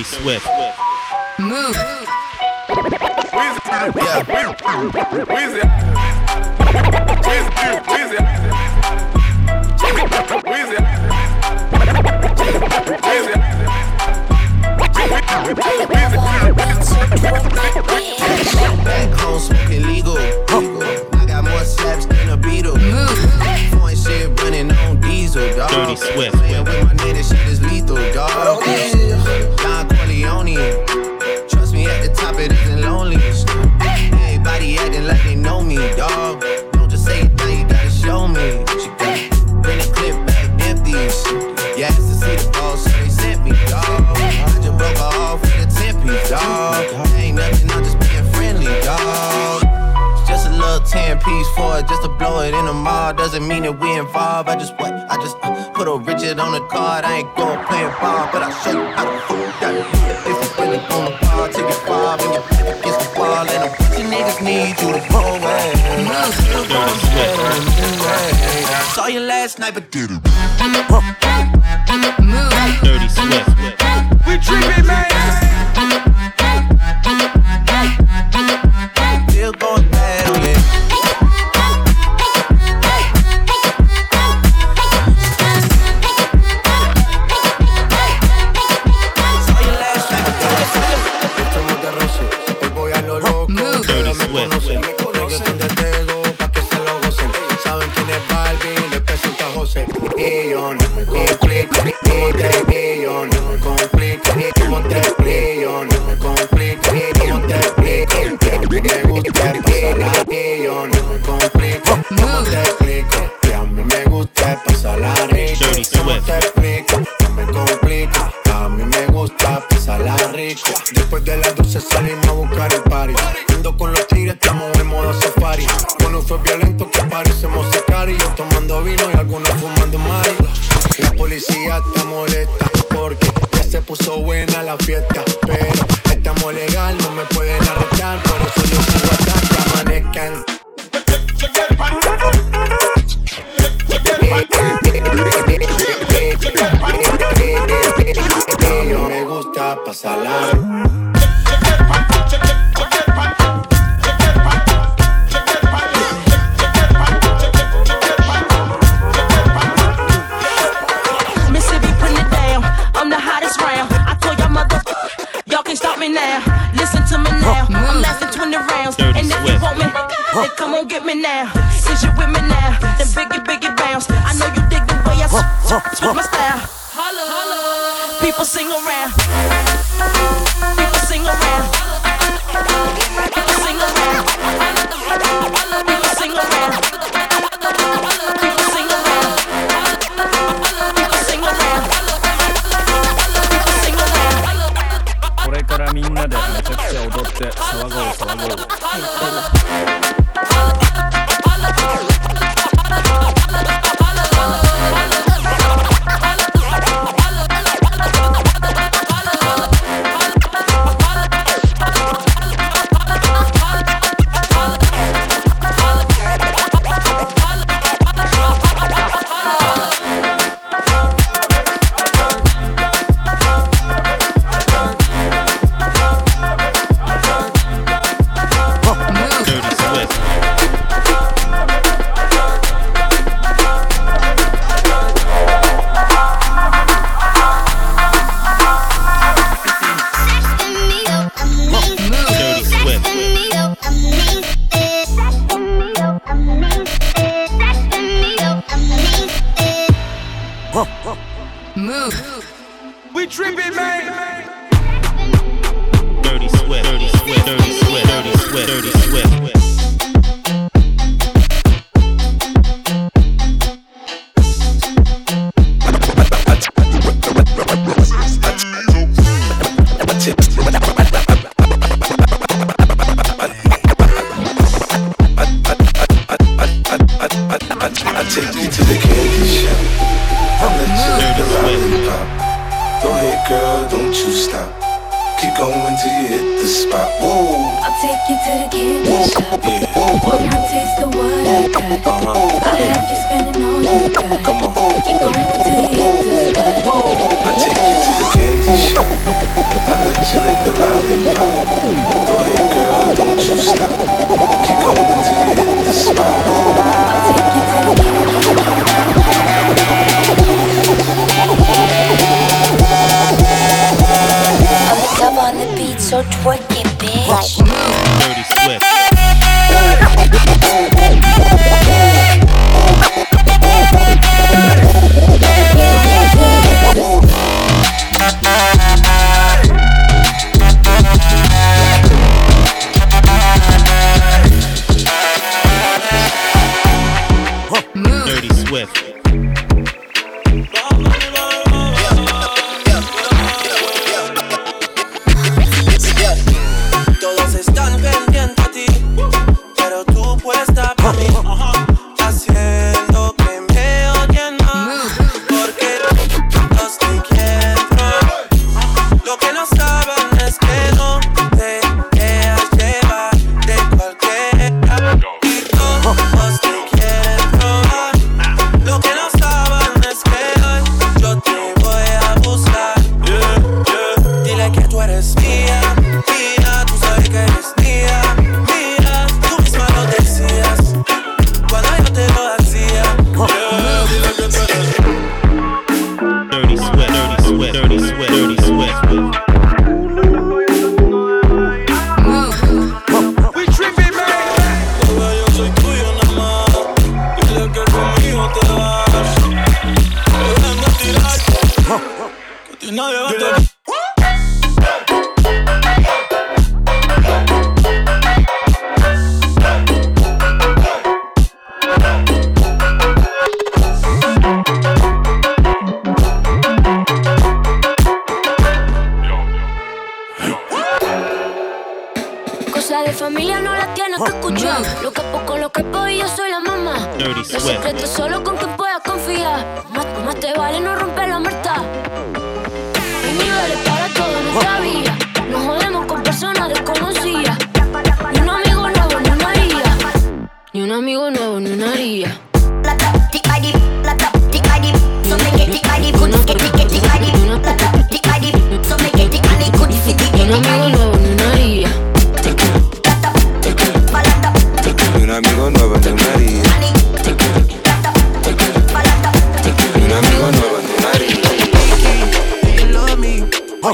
Dirty Swift. Move. That chrome smoking legal. I got more slaps than a beetle. Shit running on diesel, dog. Dirty Swift. With my shit is lethal, dog phony. Trust me, at the top it isn't lonely. Everybody acting like they know me, dog. for it just to blow it in the mall. Doesn't mean that we involved. I just what? I just uh, put a Richard on the card. I ain't going playing ball, but I'll show you how to fool that. If you really on the ball, take it far when you're back against the wall. And a bunch of niggas need you to go away. And I'm still going better anyway. I saw you last night, but did it. Dirty Swift. We tripping, man.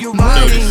Me? Are you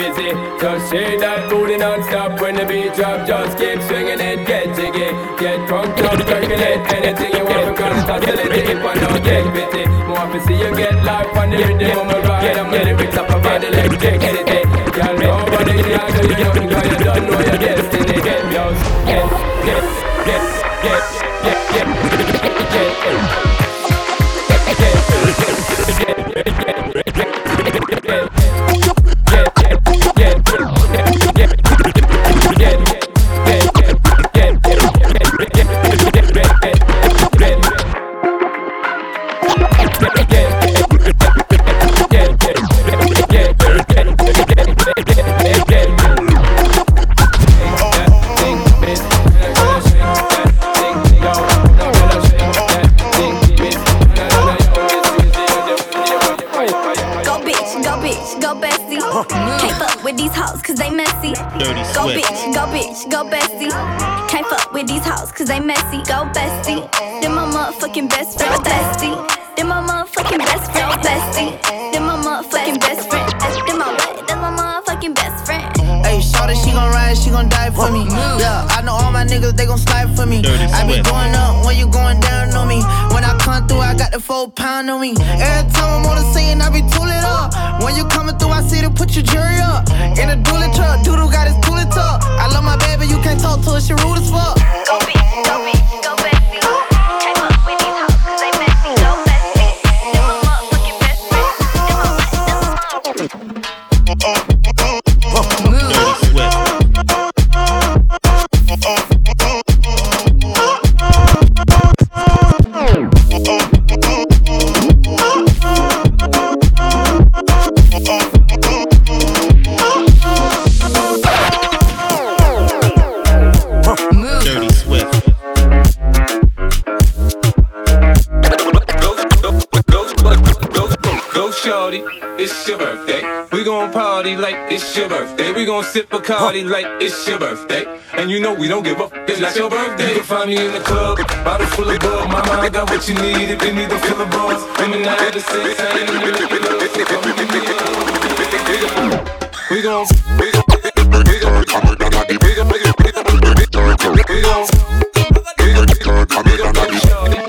busy, just shake that booty non-stop when the beat drop, just keep swinging it, get jiggy, get drunk, up, messy. Dirty Go bitch, go bitch, go bestie. Can't fuck with these hoes cause they messy. Go bestie. Then my motherfucking best friend, bestie. Then my motherfucking best friend, bestie. Then my motherfucking best friend. Then my what? Then my motherfucking best friend. Hey, shawty, she gon' ride, she gon' die for me. Yeah, I know all my niggas, they gon' slide for me. I be going up when you going down on me. When I come through, I got the four pound on me. Every time I'm on the scene, I be tooling up. When you coming through, I see to put your jury up. In a dually truck, doodle got his tooling tuck. I love my baby, you can't talk to her, she rude as fuck. it's your birthday. We gon' sip Bacardi like it's your birthday. And you know we don't give up, it's not your birthday. You can find me in the club, bottle full of bug. My I got what you need if you need to fill the buzz. Women gon' we gon' we I we gon' we gon' we gon' we gon' we gon' We gon' we gon' we gon' we gon' we gon' we gon' we gon' we gon'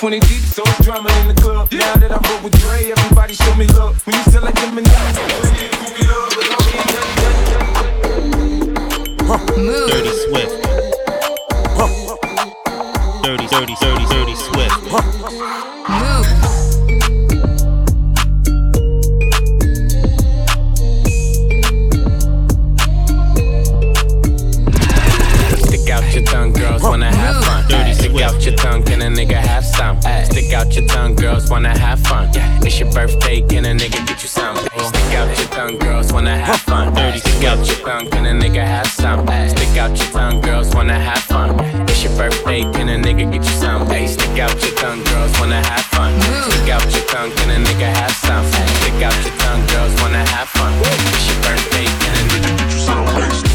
20 deep, so it's drama in the club. Now that I roll with Dre, everybody show me love. When you sell like Eminem Dirty Swift. Dirty, dirty, dirty, dirty Swift. Your tongue, can a nigga have some? Stick out your tongue, girls wanna have fun. It's your birthday, can a nigga get you some? Stick out your tongue, girls wanna have fun. Stick out your tongue, can a nigga have some? Stick out your tongue, girls wanna have fun. It's your birthday, can a nigga get you some? Hey, stick out your tongue, girls wanna have fun. Stick out your tongue, can a nigga have some? Stick out your tongue, girls wanna have fun. It's your birthday, can a nigga get you some?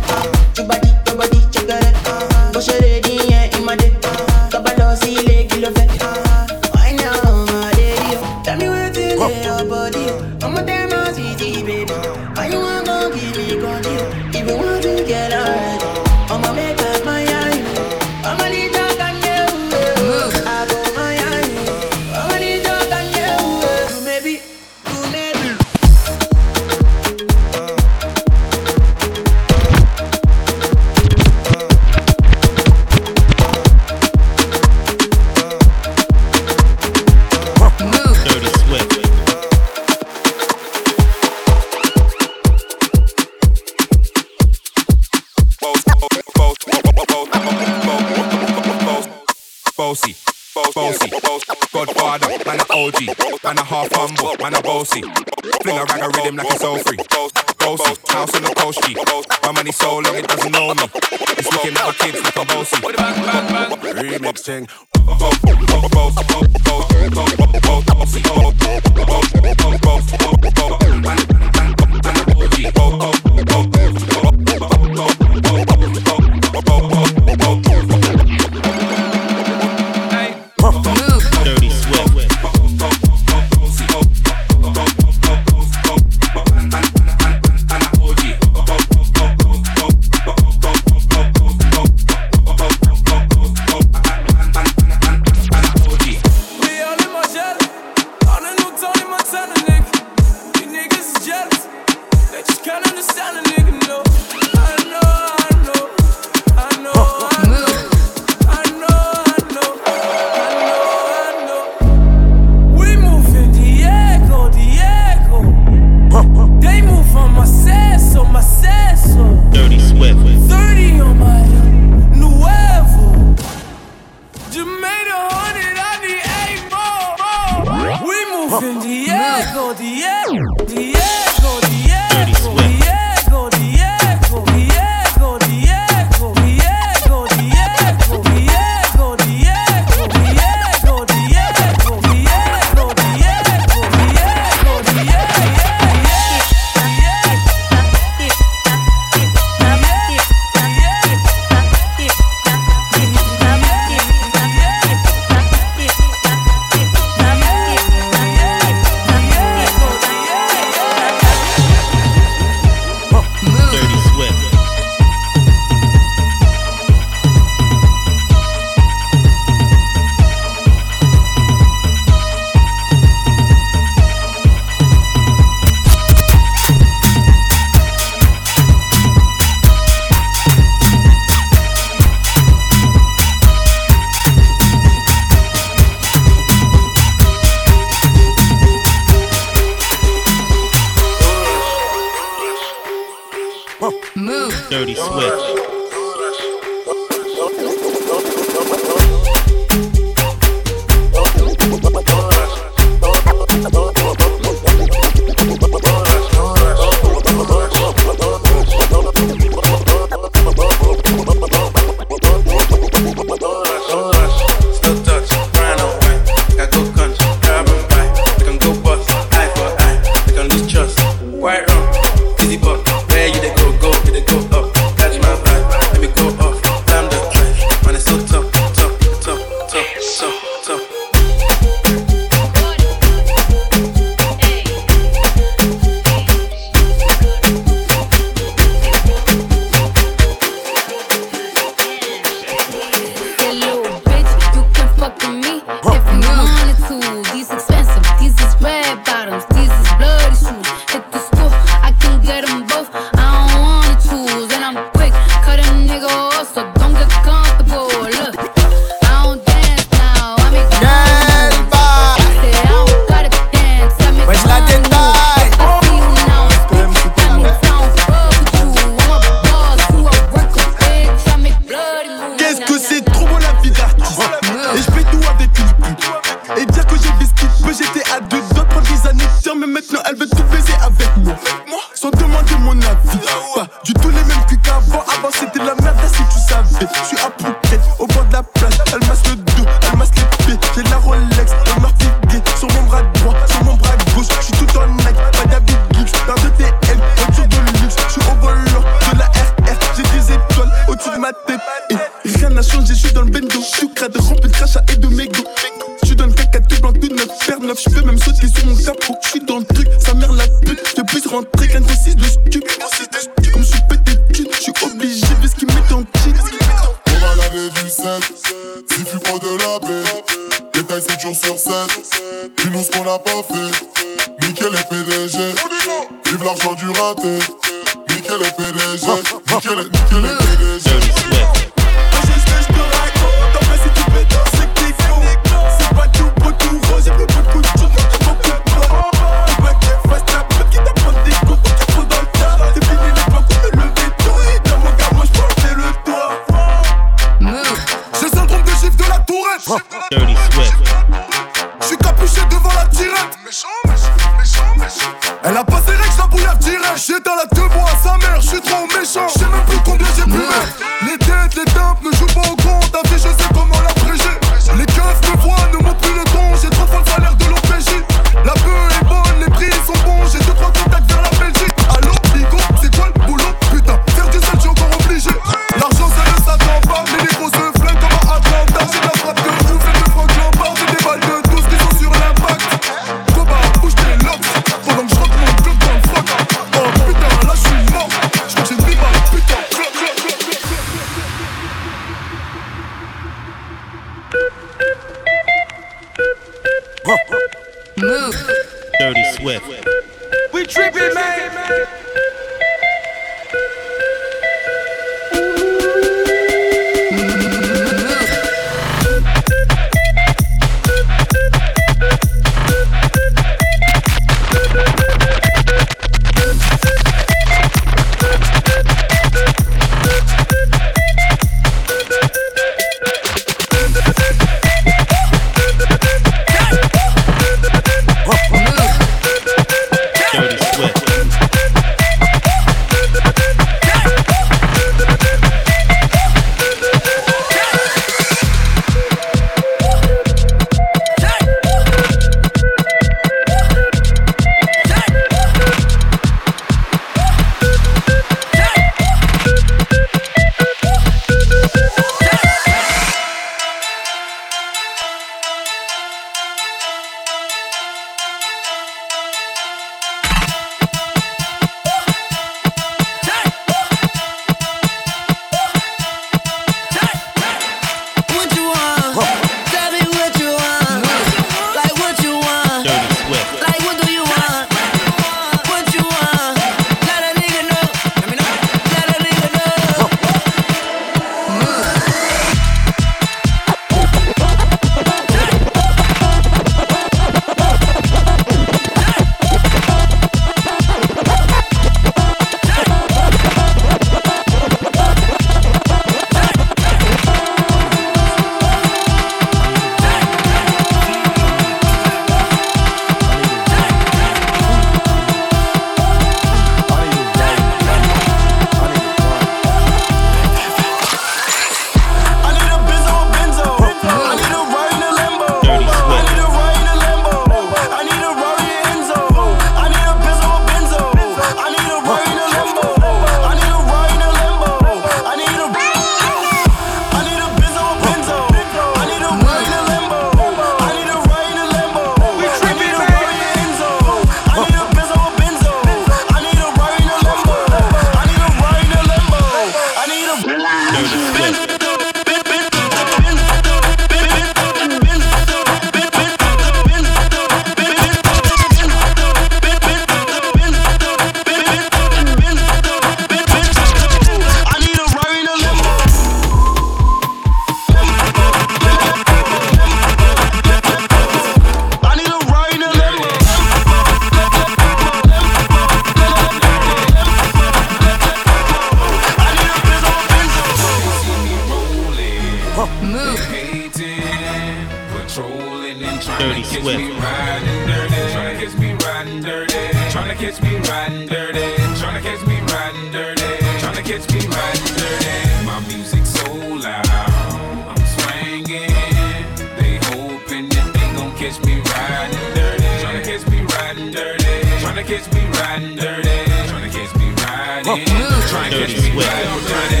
Tryna catch me riding dirty. Tryna catch me riding. Tryna catch me riding dirty.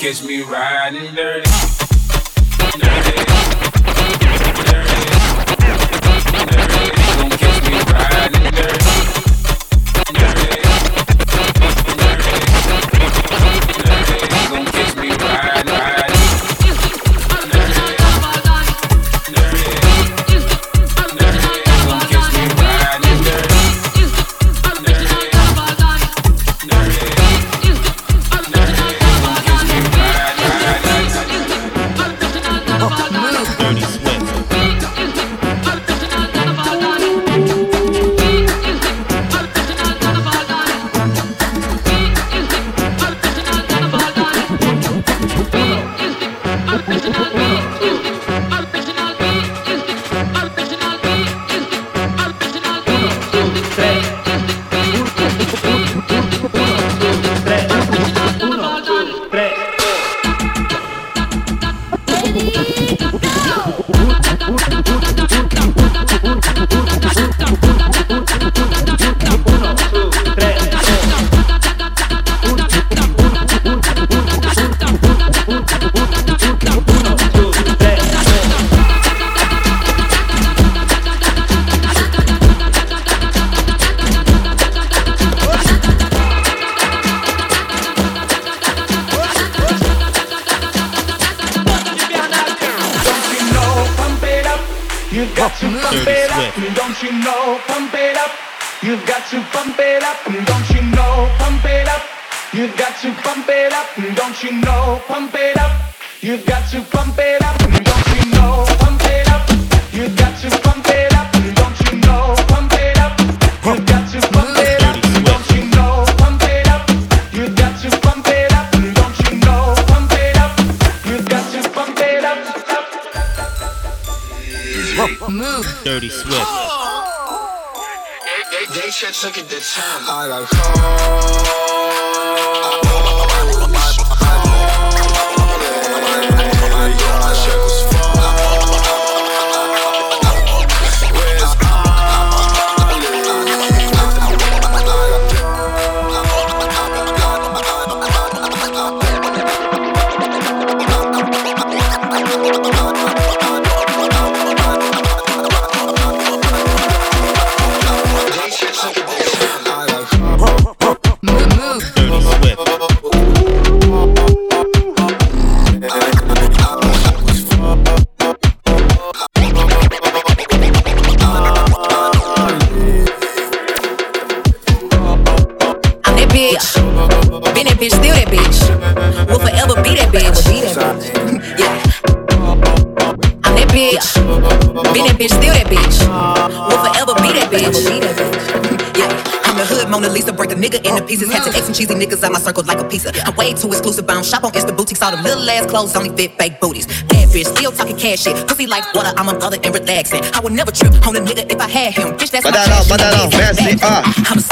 Catch me riding dirty. It up, don't you know? Pump it up. You've got to pump it up, don't you know? Pump it up. You've got to pump it up, don't you know? Pump it up. You've got to pump it up, don't you know? Pump it up. You've got to pump it up, don't you know? Pump it up. You've got to pump it up, don't you know? Pump it up. You've got to pump it up. Move. Dirty Swift. They, should took it to time. I got Dirty Mona Lisa, break a nigga into pieces. Had to X some cheesy niggas out my circle like a pizza. I'm way too exclusive, I don't shop on Insta boutiques. All them little ass clothes only fit fake booties. Bad bitch, still talking cash shit. Pussy like water, I'm a mother and relaxing. I would never trip on a nigga if I had him. Bitch, that's my Badalo, trash. badalo, merci, ah. I'm a savage. I'm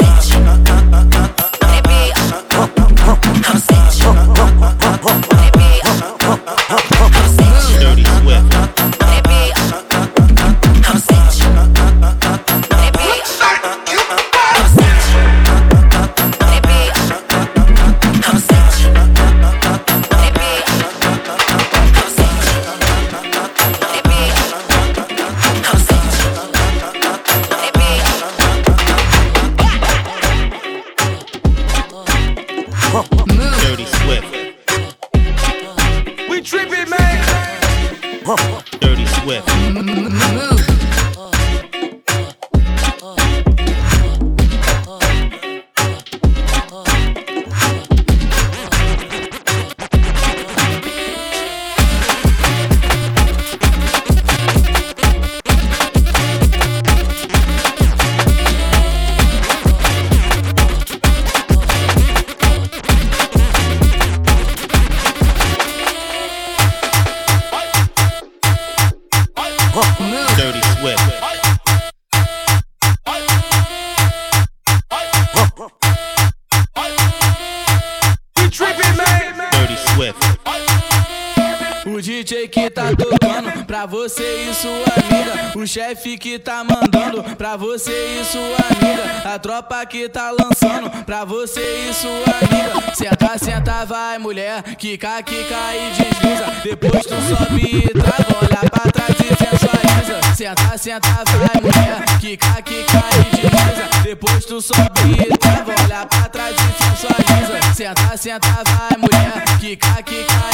que tá mandando pra você e sua amiga. A tropa que tá lançando pra você e sua amiga. Senta, senta, vai mulher, quica, quica e desliza. Depois tu sobe e trava, olha pra trás e sensualiza. Senta, senta, vai mulher, quica, quica e desliza. Depois tu sobe e trava, olha pra trás e sensualiza. Senta, senta, vai mulher, quica, quica e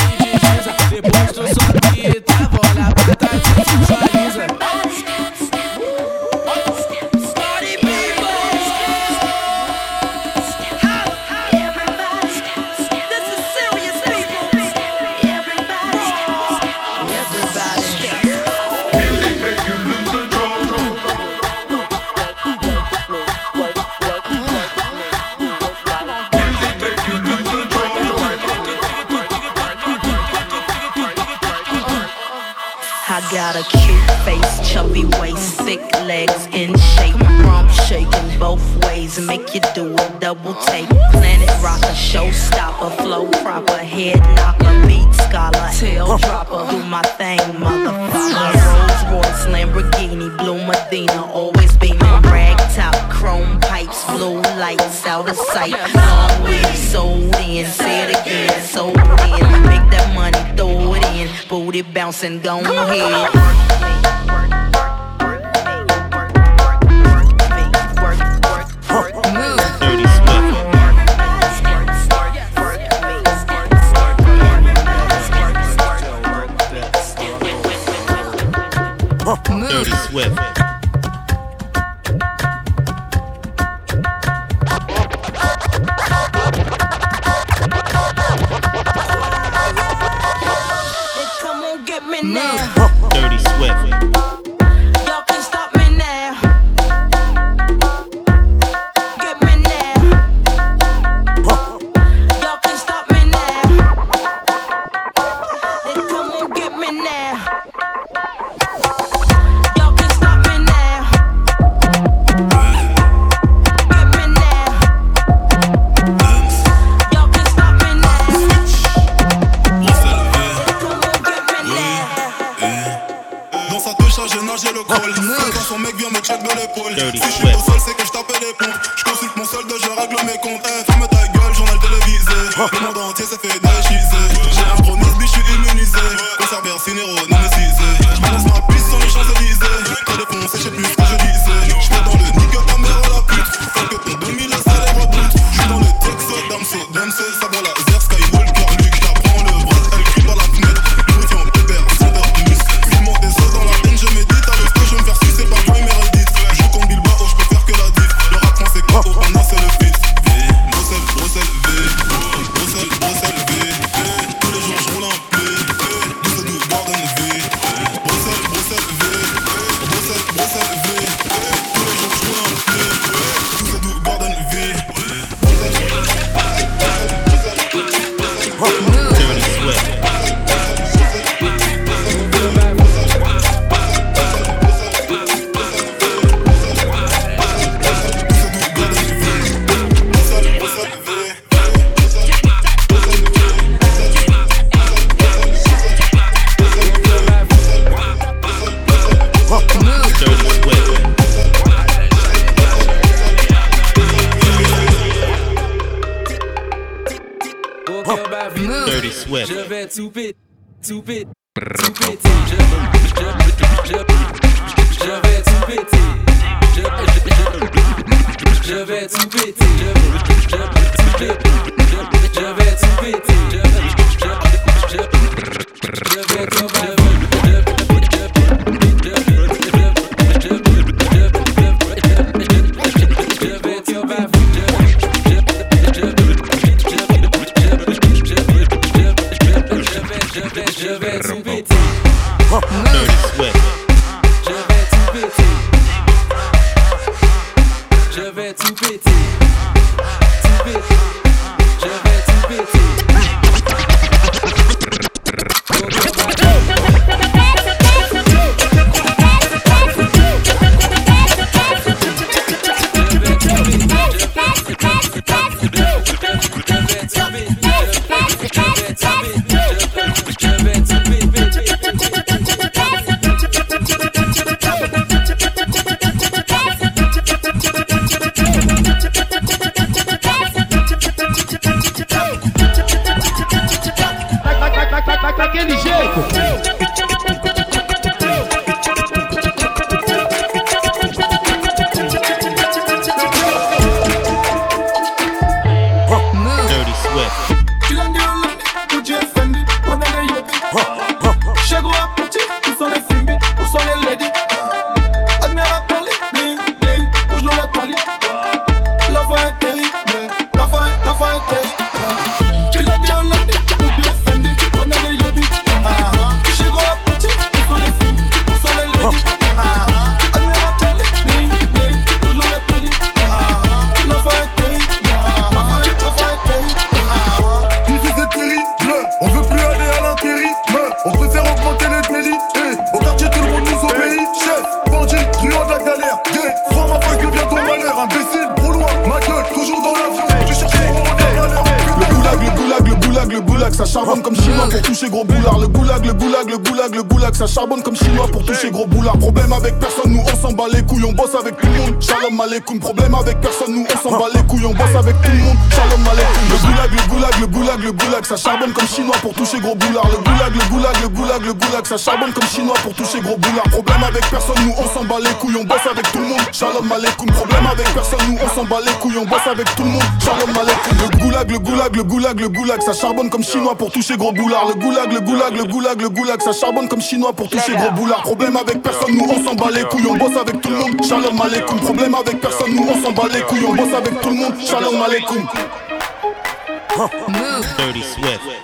got a cue chubby waist, thick legs in shape, rump shaking both ways, make you do a double take. Planet rocker, showstopper, flow proper, head knocker, beat scholar, tail dropper, do my thing, motherfucker. Rolls Royce, Lamborghini, blue Medina, always beaming, rag top, chrome pipes, blue lights, out of sight. Long weed, sold in, say it again, sold in, make that money, throw it in, booty bouncing, go ahead. Dirty Swift. Charbonne comme chinois pour toucher gros boulard. Problème avec personne, nous on s'en bat les couilles, on bosse avec tout le monde. Shalom aleikum, problème avec personne, nous on s'en bat les couilles, on bosse avec tout le monde. Shalom aleikum. Le goulag, le goulag, le goulag, le goulag, ça charbonne comme chinois pour toucher gros boulard. Le goulag, le goulag, le goulag, le goulag, ça charbonne comme chinois pour toucher gros boulard. Problème avec personne, nous on s'en bat les couilles, on bosse avec tout le monde. Shalom aleikum, problème avec personne, nous on s'en bat les couilles, on bosse avec tout le monde. Shalom Swift.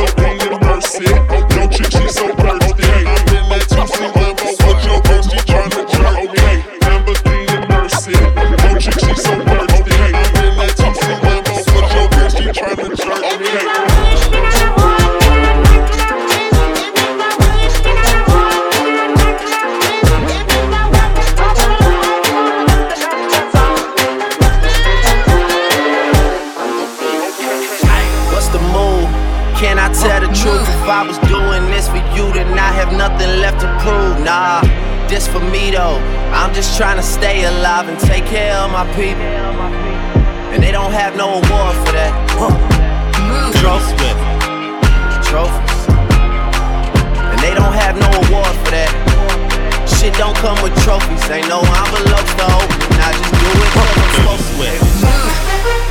Okay, Lamborghini Mercy. Yo, chick, she so. Hey, I'm in that two-seat Lambo your though. I'm just trying to stay alive and take care of my people. And they don't have no award for that. Trophies. Trophies. And they don't have no award for that. Shit don't come with trophies. Ain't no envelopes though. Now just do it 'cause I'm supposed to.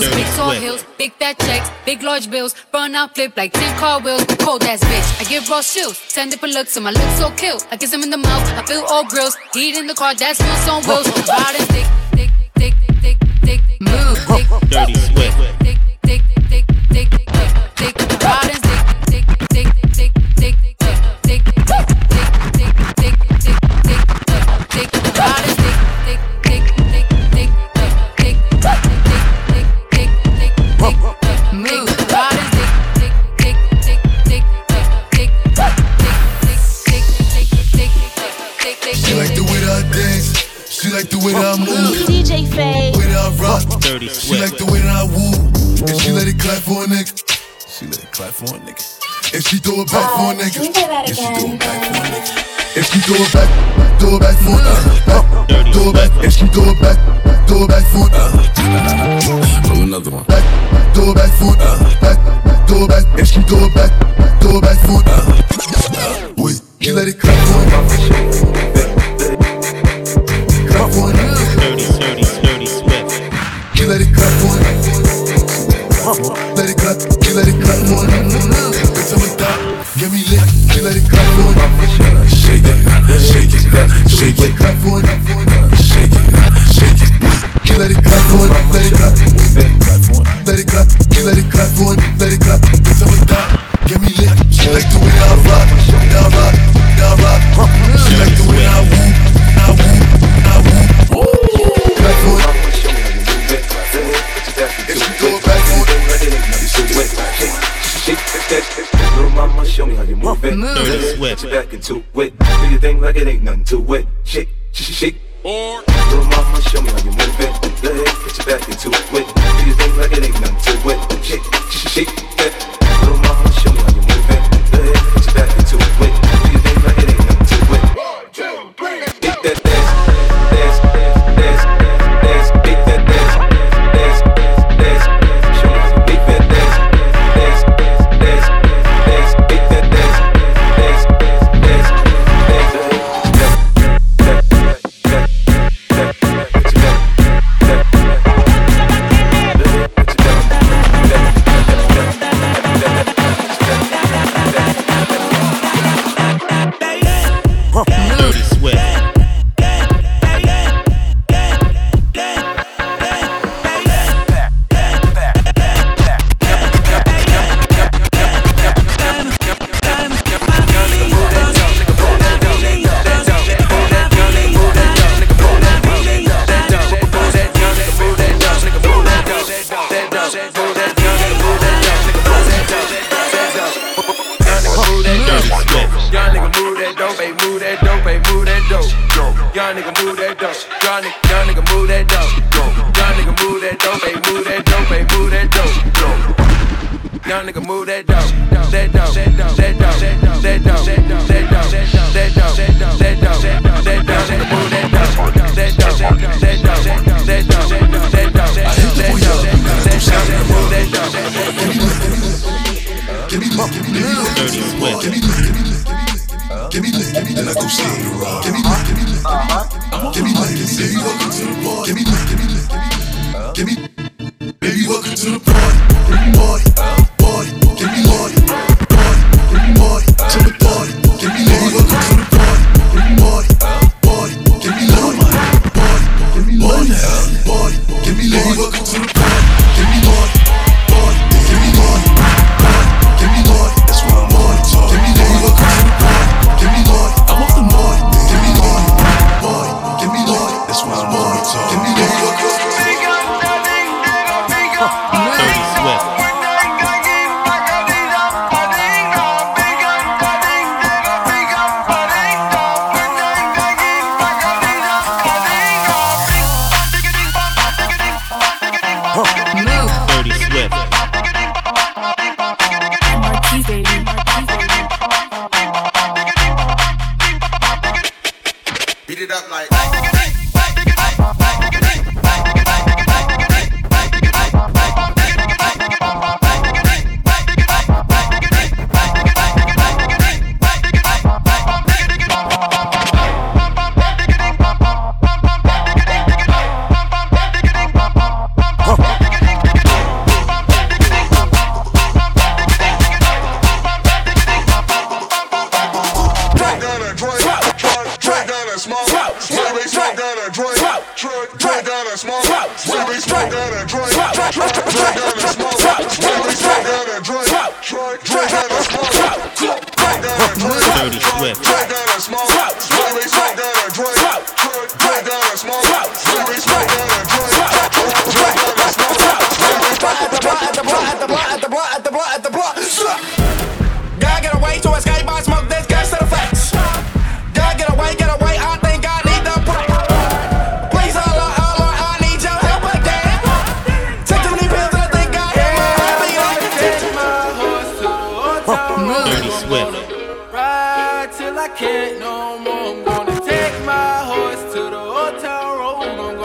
Dick, big tall heels, big fat checks, big large bills, burn out flip like 10 car wheels, cold ass bitch. I give raw chills, send different looks, and my lips so kill. I kiss him in the mouth, I feel all grills, heat in the car, that's what's on wheels. Riding dick, dick, dick, dick, dick, dick, move, dick, Dirty Swift. Dirty She Swift. like the way that I woo. And she let it clap for a nigga. She let it clap for a nigga. And she throw it back for a nigga. And she throw it back for a nigga. And she throw it back, throw it back for a nigga. Throw it back, and she throw it back, throw it back for a nigga. Roll another one. Back, throw it back for a nigga. Back, throw it back, and she throw it back, throw it back for a nigga. Wait, she let it clap for a nigga. Clap for a nigga. Dirty, dirty, dirty Swift. She let it clap nigga. Let it clap, she let it clap. Bitch, I'm a dog, get me lit. She let it clap nigga. Shake it, shake it, shake it, clap nigga. Shake it, shake it. She let it clap nigga. Let it clap, let it clap, she let it clap nigga. Let it clap, I'm a dog, get me lit. She like the way I rock, I rock, it. Dirty Put Swift. your back into it. Do your thing like it ain't nothing to it. Shake, shake, shake. Or Little mama, show me how you move it. Go ahead, put your back into it. Do your thing like it ain't nothing to it. Shake, shake, shake. I'm gonna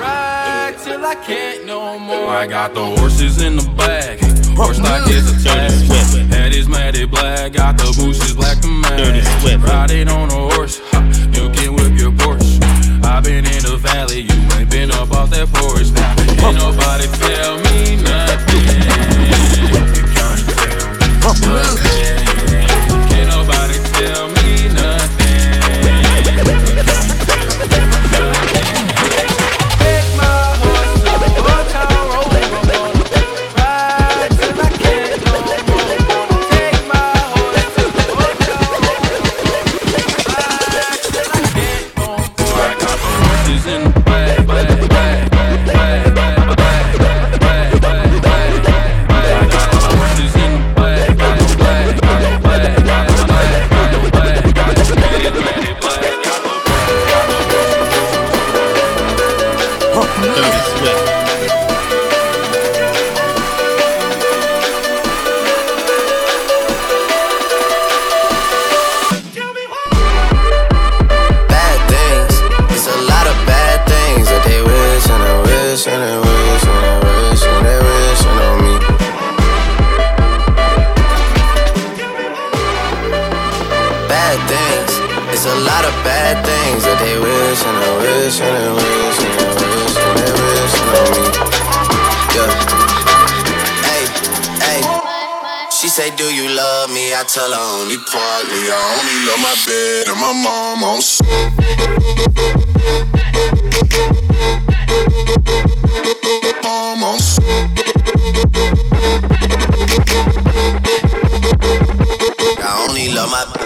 ride till I can't no more. I got the horses in the back. Horse stock is attached. Head is matted black. Got the bushes black to match. Riding on a horse. You can whip your Porsche. i been in the valley. You ain't been up off that porch. Now, ain't nobody tell me nothing. You can't tell me nothing. tell her only partly. I only love my bed and my mom on so. Mom so. I only love my.